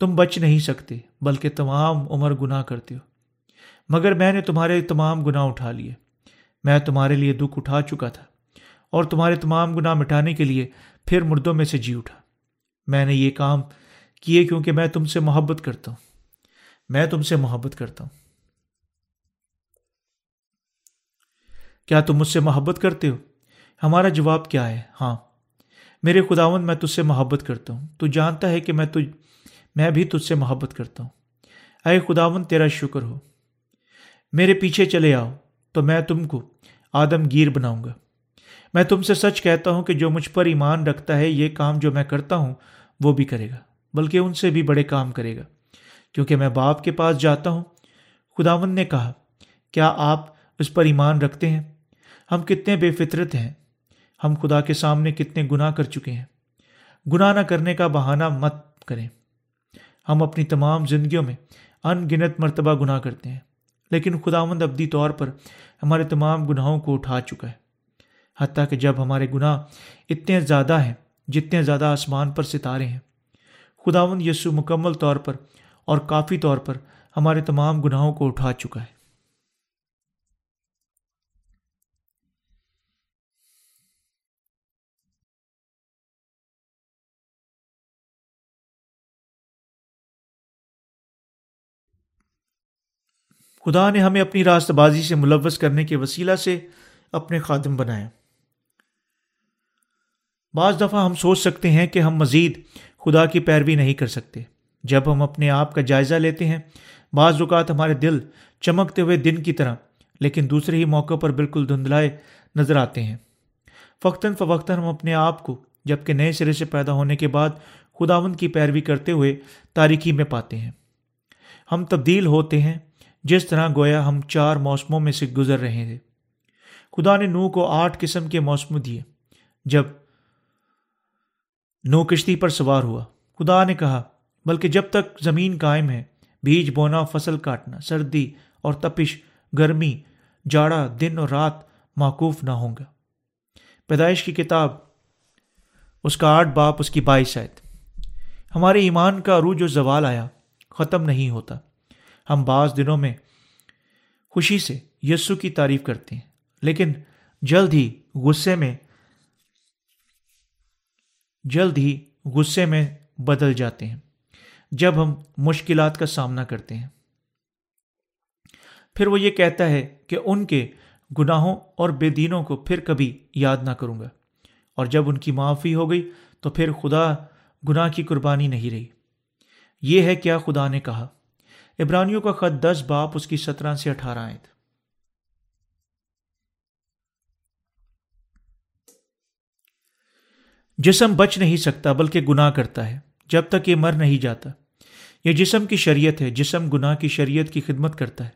تم بچ نہیں سکتے، بلکہ تمام عمر گناہ کرتے ہو۔ مگر میں نے تمہارے تمام گناہ اٹھا لیے۔ میں تمہارے لیے دکھ اٹھا چکا تھا۔ اور تمہارے تمام گناہ مٹانے کے لیے پھر مردوں میں سے جی اٹھا۔ میں نے یہ کام کیے کیونکہ میں تم سے محبت کرتا ہوں۔ میں تم سے محبت کرتا ہوں۔ کیا تم مجھ سے محبت کرتے ہو؟ ہمارا جواب کیا ہے؟ ہاں۔ میرے خداون میں تجھ سے محبت کرتا ہوں۔ تو جانتا ہے کہ میں تجھ، میں بھی تجھ سے محبت کرتا ہوں۔ اے خداون تیرا شکر ہو۔ میرے پیچھے چلے آؤ تو میں تم کو آدم گیر بناؤں گا۔ میں تم سے سچ کہتا ہوں کہ جو مجھ پر ایمان رکھتا ہے، یہ کام جو میں کرتا ہوں، وہ بھی کرے گا، بلکہ ان سے بھی بڑے کام کرے گا۔ کیونکہ میں باپ کے پاس جاتا ہوں۔ خداون نے کہا، کیا آپ اس پر ایمان رکھتے ہیں؟ ہم کتنے بے فطرت ہیں۔ ہم خدا کے سامنے کتنے گناہ کر چکے ہیں۔ گناہ نہ کرنے کا بہانہ مت کریں۔ ہم اپنی تمام زندگیوں میں ان گنت مرتبہ گناہ کرتے ہیں۔ لیکن خداوند ابدی طور پر ہمارے تمام گناہوں کو اٹھا چکا ہے۔ حتیٰ کہ جب ہمارے گناہ اتنے زیادہ ہیں، جتنے زیادہ آسمان پر ستارے ہیں۔ خداون یسو مکمل طور پر اور کافی طور پر ہمارے تمام گناہوں کو اٹھا چکا ہے۔ خدا نے ہمیں اپنی راست بازی سے ملوث کرنے کے وسیلہ سے اپنے خادم بنایا۔ بعض دفعہ ہم سوچ سکتے ہیں کہ ہم مزید خدا کی پیروی نہیں کر سکتے۔ جب ہم اپنے آپ کا جائزہ لیتے ہیں، بعض اوقات ہمارے دل چمکتے ہوئے دن کی طرح، لیکن دوسرے ہی موقع پر بالکل دھندلائے نظر آتے ہیں۔ فوقتاً فوقتاً ہم اپنے آپ کو جبکہ نئے سرے سے پیدا ہونے کے بعد خداون کی پیروی کرتے ہوئے تاریکی میں پاتے ہیں۔ ہم تبدیل ہوتے ہیں، جس طرح گویا ہم چار موسموں میں سے گزر رہے تھے خدا نے نو کو آٹھ قسم کے موسم دیے، جب نو کشتی پر سوار ہوا۔ خدا نے کہا، بلکہ جب تک زمین قائم ہے، بیج، بونا، فصل کاٹنا، سردی اور تپش، گرمی، جاڑا، دن اور رات معقوف نہ ہوں گا پیدائش کی کتاب، اس کا آٹھ باپ، اس کی بائیس آیت ہمارے ایمان کا عروج و زوال آیا، ختم نہیں ہوتا۔ ہم بعض دنوں میں خوشی سے یسو کی تعریف کرتے ہیں، لیکن جلد ہی غصے میں جلد ہی غصے میں بدل جاتے ہیں، جب ہم مشکلات کا سامنا کرتے ہیں۔ پھر وہ یہ کہتا ہے کہ ان کے گناہوں اور بے دینوں کو پھر کبھی یاد نہ کروں گا۔ اور جب ان کی معافی ہو گئی تو پھر خدا گناہ کی قربانی نہیں رہی۔ یہ ہے کیا خدا نے کہا۔ ابرانیوں کا خط دس باپ اس کی سترہ سے اٹھارہ آئے تھے جسم بچ نہیں سکتا، بلکہ گناہ کرتا ہے۔ جب تک یہ مر نہیں جاتا، یہ جسم کی شریعت ہے۔ جسم گناہ کی شریعت کی خدمت کرتا ہے۔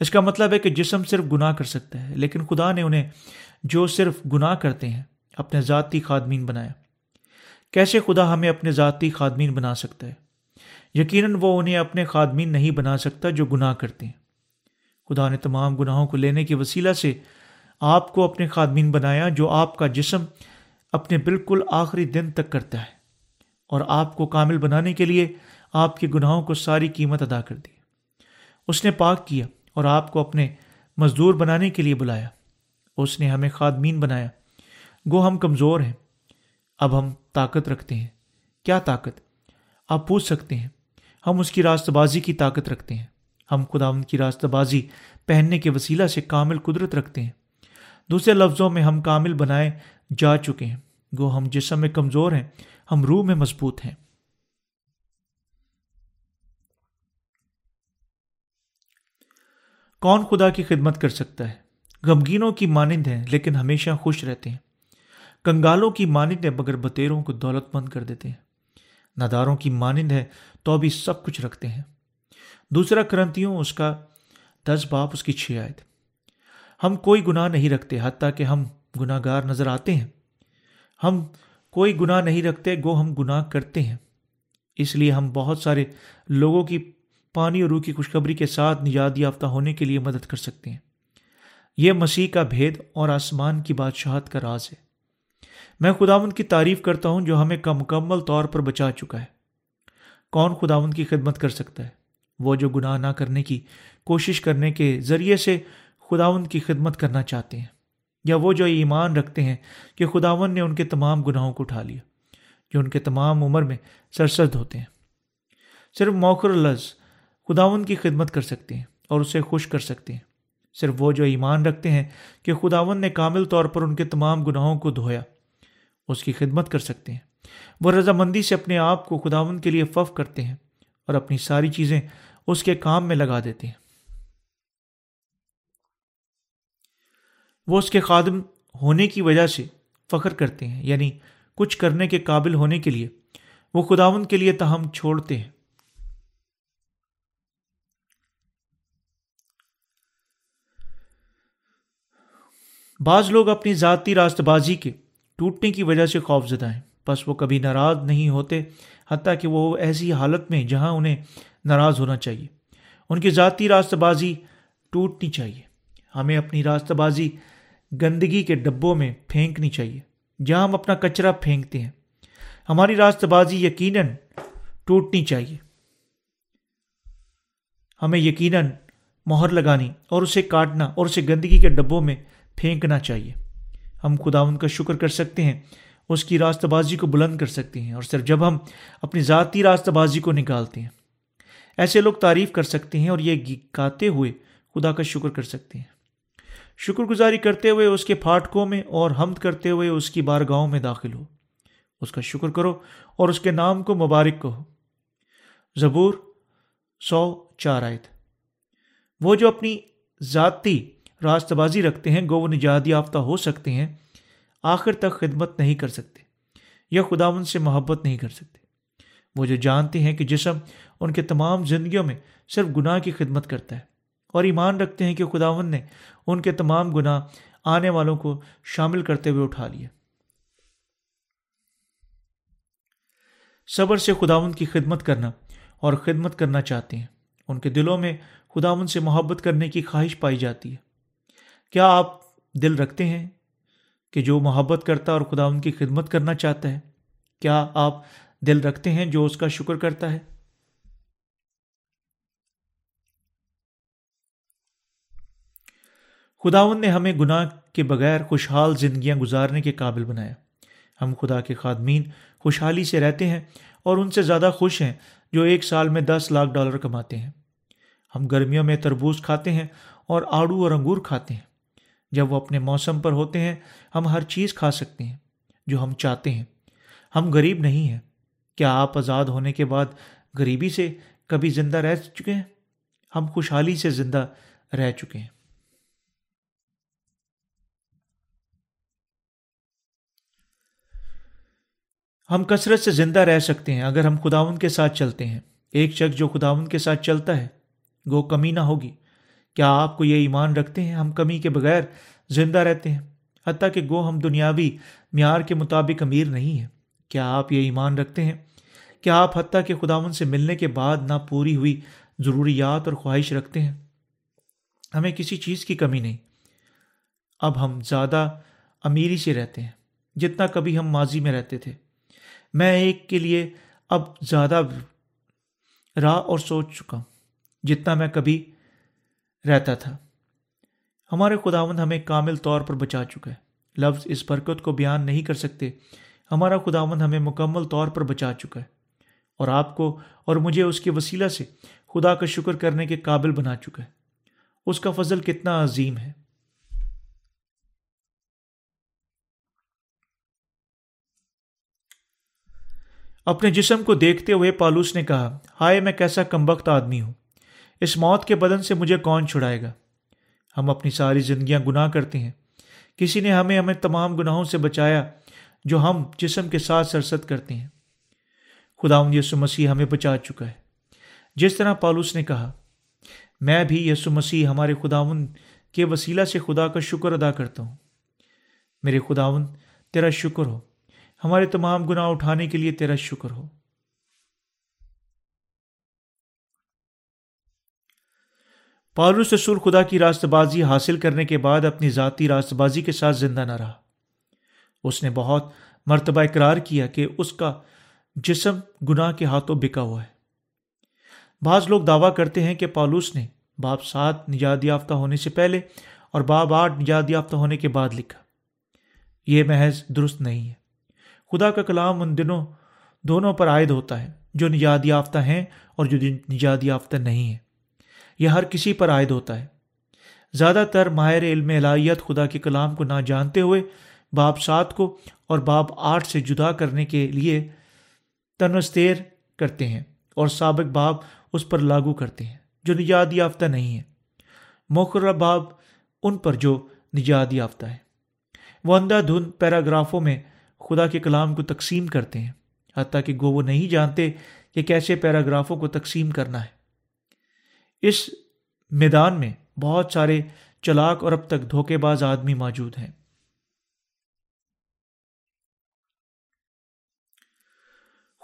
اس کا مطلب ہے کہ جسم صرف گناہ کر سکتا ہے، لیکن خدا نے انہیں جو صرف گناہ کرتے ہیں، اپنے ذاتی خادمین بنایا۔ کیسے خدا ہمیں اپنے ذاتی خادمین بنا سکتا ہے؟ یقیناً وہ انہیں اپنے خادمین نہیں بنا سکتا جو گناہ کرتے ہیں۔ خدا نے تمام گناہوں کو لینے کے وسیلہ سے آپ کو اپنے خادمین بنایا، جو آپ کا جسم اپنے بالکل آخری دن تک کرتا ہے۔ اور آپ کو کامل بنانے کے لیے آپ کے گناہوں کو ساری قیمت ادا کر دی۔ اس نے پاک کیا اور آپ کو اپنے مزدور بنانے کے لیے بلایا۔ اس نے ہمیں خادمین بنایا۔ گو ہم کمزور ہیں۔ اب ہم طاقت رکھتے ہیں۔ کیا طاقت؟ آپ پوچھ سکتے ہیں۔ ہم اس کی راست بازی کی طاقت رکھتے ہیں۔ ہم خدا ان کی راست بازی پہننے کے وسیلہ سے کامل قدرت رکھتے ہیں۔ دوسرے لفظوں میں ہم کامل بنائے جا چکے ہیں۔ گو ہم جسم میں کمزور ہیں، ہم روح میں مضبوط ہیں۔ کون خدا کی خدمت کر سکتا ہے؟ غمگینوں کی مانند ہیں، لیکن ہمیشہ خوش رہتے ہیں۔ کنگالوں کی مانند ہیں، مگر بتیروں کو دولت مند کر دیتے ہیں۔ ناداروں کی مانند ہے تو ابھی سب کچھ رکھتے ہیں۔ دوسرا کرنتیوں، اس کا دس باپ، اس کی چھ آئے ہم کوئی گناہ نہیں رکھتے، حتیٰ کہ ہم گناہ گار نظر آتے ہیں۔ ہم کوئی گناہ نہیں رکھتے، گو ہم گناہ کرتے ہیں۔ اس لیے ہم بہت سارے لوگوں کی پانی اور روح کی خوشخبری کے ساتھ نجات یافتہ ہونے کے لیے مدد کر سکتے ہیں۔ یہ مسیح کا بھید اور آسمان کی بادشاہت کا راز ہے۔ میں خداون کی تعریف کرتا ہوں جو ہمیں کا مکمل طور پر بچا چکا ہے۔ کون خداون کی خدمت کر سکتا ہے؟ وہ جو گناہ نہ کرنے کی کوشش کرنے کے ذریعے سے خداون کی خدمت کرنا چاہتے ہیں۔ یا وہ جو ایمان رکھتے ہیں کہ خداون نے ان کے تمام گناہوں کو اٹھا لیا، جو ان کے تمام عمر میں سرسرد ہوتے ہیں۔ صرف موخر لفظ خداون کی خدمت کر سکتے ہیں اور اسے خوش کر سکتے ہیں۔ صرف وہ جو ایمان رکھتے ہیں کہ خداون نے کامل طور پر ان کے تمام گناہوں کو دھویا، اس کی خدمت کر سکتے ہیں۔ وہ رضامندی سے اپنے آپ کو خداون کے لیے فف کرتے ہیں اور اپنی ساری چیزیں اس کے کام میں لگا دیتے ہیں۔ وہ اس کے خادم ہونے کی وجہ سے فخر کرتے ہیں یعنی کچھ کرنے کے قابل ہونے کے لیے، وہ خداون کے لیے تہم چھوڑتے ہیں۔ بعض لوگ اپنی ذاتی راست بازی کے ٹوٹنے کی وجہ سے خوف زدہ ہیں۔ بس وہ کبھی ناراض نہیں ہوتے، حتیٰ کہ وہ ایسی حالت میں جہاں انہیں ناراض ہونا چاہیے۔ ان کی ذاتی راست بازی ٹوٹنی چاہیے۔ ہمیں اپنی راست بازی گندگی کے ڈبوں میں پھینکنی چاہیے، جہاں ہم اپنا کچرا پھینکتے ہیں۔ ہماری راست بازی یقیناً ٹوٹنی چاہیے۔ ہمیں یقیناً مہر لگانی اور اسے کاٹنا اور اسے گندگی کے ڈبوں میں پھینکنا چاہیے۔ ہم خدا ان کا شکر کر سکتے ہیں، اس کی راستہ بازی کو بلند کر سکتے ہیں اور صرف جب ہم اپنی ذاتی راستہ بازی کو نکالتے ہیں۔ ایسے لوگ تعریف کر سکتے ہیں اور یہ گاتے ہوئے خدا کا شکر کر سکتے ہیں۔ شکر گزاری کرتے ہوئے اس کے پھاٹکوں میں اور حمد کرتے ہوئے اس کی بارگاہوں میں داخل ہو۔ اس کا شکر کرو اور اس کے نام کو مبارک کہو۔ زبور سو چار آئے وہ جو اپنی ذاتی راست بازی رکھتے ہیں، گو وہ نجات یافتہ ہو سکتے ہیں، آخر تک خدمت نہیں کر سکتے یا خداون سے محبت نہیں کر سکتے۔ وہ جو جانتے ہیں کہ جسم ان کے تمام زندگیوں میں صرف گناہ کی خدمت کرتا ہے۔ اور ایمان رکھتے ہیں کہ خداون نے ان کے تمام گناہ آنے والوں کو شامل کرتے ہوئے اٹھا لیا صبر سے خداون کی خدمت کرنا اور خدمت کرنا چاہتے ہیں۔ ان کے دلوں میں خداون سے محبت کرنے کی خواہش پائی جاتی ہے۔ کیا آپ دل رکھتے ہیں کہ جو محبت کرتا اور خدا ان کی خدمت کرنا چاہتا ہے؟ کیا آپ دل رکھتے ہیں جو اس کا شکر کرتا ہے؟ خداون نے ہمیں گناہ کے بغیر خوشحال زندگیاں گزارنے کے قابل بنایا۔ ہم خدا کے خادمین خوشحالی سے رہتے ہیں اور ان سے زیادہ خوش ہیں جو ایک سال میں دس لاکھ ڈالر کماتے ہیں۔ ہم گرمیوں میں تربوز کھاتے ہیں اور آڑو اور انگور کھاتے ہیں۔ جب وہ اپنے موسم پر ہوتے ہیں، ہم ہر چیز کھا سکتے ہیں جو ہم چاہتے ہیں۔ ہم غریب نہیں ہیں۔ کیا آپ آزاد ہونے کے بعد غریبی سے کبھی زندہ رہ چکے ہیں؟ ہم خوشحالی سے زندہ رہ چکے ہیں۔ ہم کثرت سے زندہ رہ سکتے ہیں اگر ہم خداون کے ساتھ چلتے ہیں۔ ایک شخص جو خداون کے ساتھ چلتا ہے گو کمی نہ ہوگی۔ کیا آپ کو یہ ایمان رکھتے ہیں؟ ہم کمی کے بغیر زندہ رہتے ہیں۔ حتیٰ کہ گو ہم دنیاوی معیار کے مطابق امیر نہیں ہیں۔ کیا آپ یہ ایمان رکھتے ہیں؟ کیا آپ حتیٰ کہ خداون سے ملنے کے بعد نہ پوری ہوئی ضروریات اور خواہش رکھتے ہیں؟ ہمیں کسی چیز کی کمی نہیں۔ اب ہم زیادہ امیری سے رہتے ہیں۔ جتنا کبھی ہم ماضی میں رہتے تھے۔ میں ایک کے لیے اب زیادہ راہ اور سوچ چکا ہوں، جتنا میں کبھی رہتا تھا۔ ہمارے خداون ہمیں کامل طور پر بچا چکا ہے۔ لفظ اس برکت کو بیان نہیں کر سکتے۔ ہمارا خداون ہمیں مکمل طور پر بچا چکا ہے۔ اور آپ کو اور مجھے اس کے وسیلہ سے خدا کا شکر کرنے کے قابل بنا چکا ہے۔ اس کا فضل کتنا عظیم ہے۔ اپنے جسم کو دیکھتے ہوئے پالوس نے کہا، ہائے، میں کیسا کمبخت آدمی ہوں۔ اس موت کے بدن سے مجھے کون چھڑائے گا؟ ہم اپنی ساری زندگیاں گناہ کرتے ہیں۔ کسی نے ہمیں ہمیں تمام گناہوں سے بچایا، جو ہم جسم کے ساتھ سرست کرتے ہیں۔ خدا یسو مسیح ہمیں بچا چکا ہے۔ جس طرح پالوس نے کہا، میں بھی یسو مسیح، ہمارے خداون کے وسیلہ سے خدا کا شکر ادا کرتا ہوں۔ میرے خداون تیرا شکر ہو۔ ہمارے تمام گناہ اٹھانے کے لیے تیرا شکر ہو۔ پالوس رسول خدا کی راست بازی حاصل کرنے کے بعد اپنی ذاتی راست بازی کے ساتھ زندہ نہ رہا۔ اس نے بہت مرتبہ اقرار کیا کہ اس کا جسم گناہ کے ہاتھوں بکا ہوا ہے۔ بعض لوگ دعویٰ کرتے ہیں کہ پالوس نے باپ سات نجات یافتہ ہونے سے پہلے اور باب آٹھ نجات یافتہ ہونے کے بعد لکھا۔ یہ محض درست نہیں ہے۔ خدا کا کلام ان دنوں دونوں پر عائد ہوتا ہے، جو نجات یافتہ ہیں اور جو نجات یافتہ نہیں ہیں۔ یہ ہر کسی پر عائد ہوتا ہے۔ زیادہ تر ماہر علم الہیت خدا کے کلام کو نہ جانتے ہوئے باپ سات کو اور باپ آٹھ سے جدا کرنے کے لیے تنوستیر کرتے ہیں اور سابق باپ اس پر لاگو کرتے ہیں، جو نجات یافتہ نہیں ہے مقرر باب ان پر جو نجات یافتہ ہے۔ وہ اندھا دھند پیراگرافوں میں خدا کے کلام کو تقسیم کرتے ہیں، حتیٰ کہ گو وہ نہیں جانتے کہ کیسے پیراگرافوں کو تقسیم کرنا ہے۔ اس میدان میں بہت سارے چلاک اور اب تک دھوکے باز آدمی موجود ہیں۔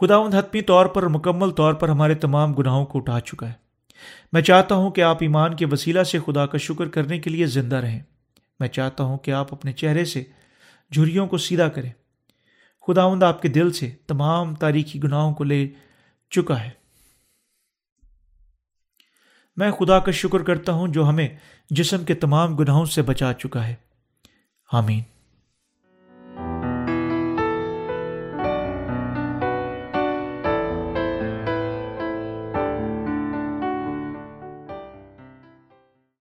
خداوند حتمی طور پر مکمل طور پر ہمارے تمام گناہوں کو اٹھا چکا ہے۔ میں چاہتا ہوں کہ آپ ایمان کے وسیلہ سے خدا کا شکر کرنے کے لیے زندہ رہیں۔ میں چاہتا ہوں کہ آپ اپنے چہرے سے جھریوں کو سیدھا کریں۔ خداوند آپ کے دل سے تمام تاریخی گناہوں کو لے چکا ہے۔ میں خدا کا شکر کرتا ہوں جو ہمیں جسم کے تمام گناہوں سے بچا چکا ہے۔ آمین۔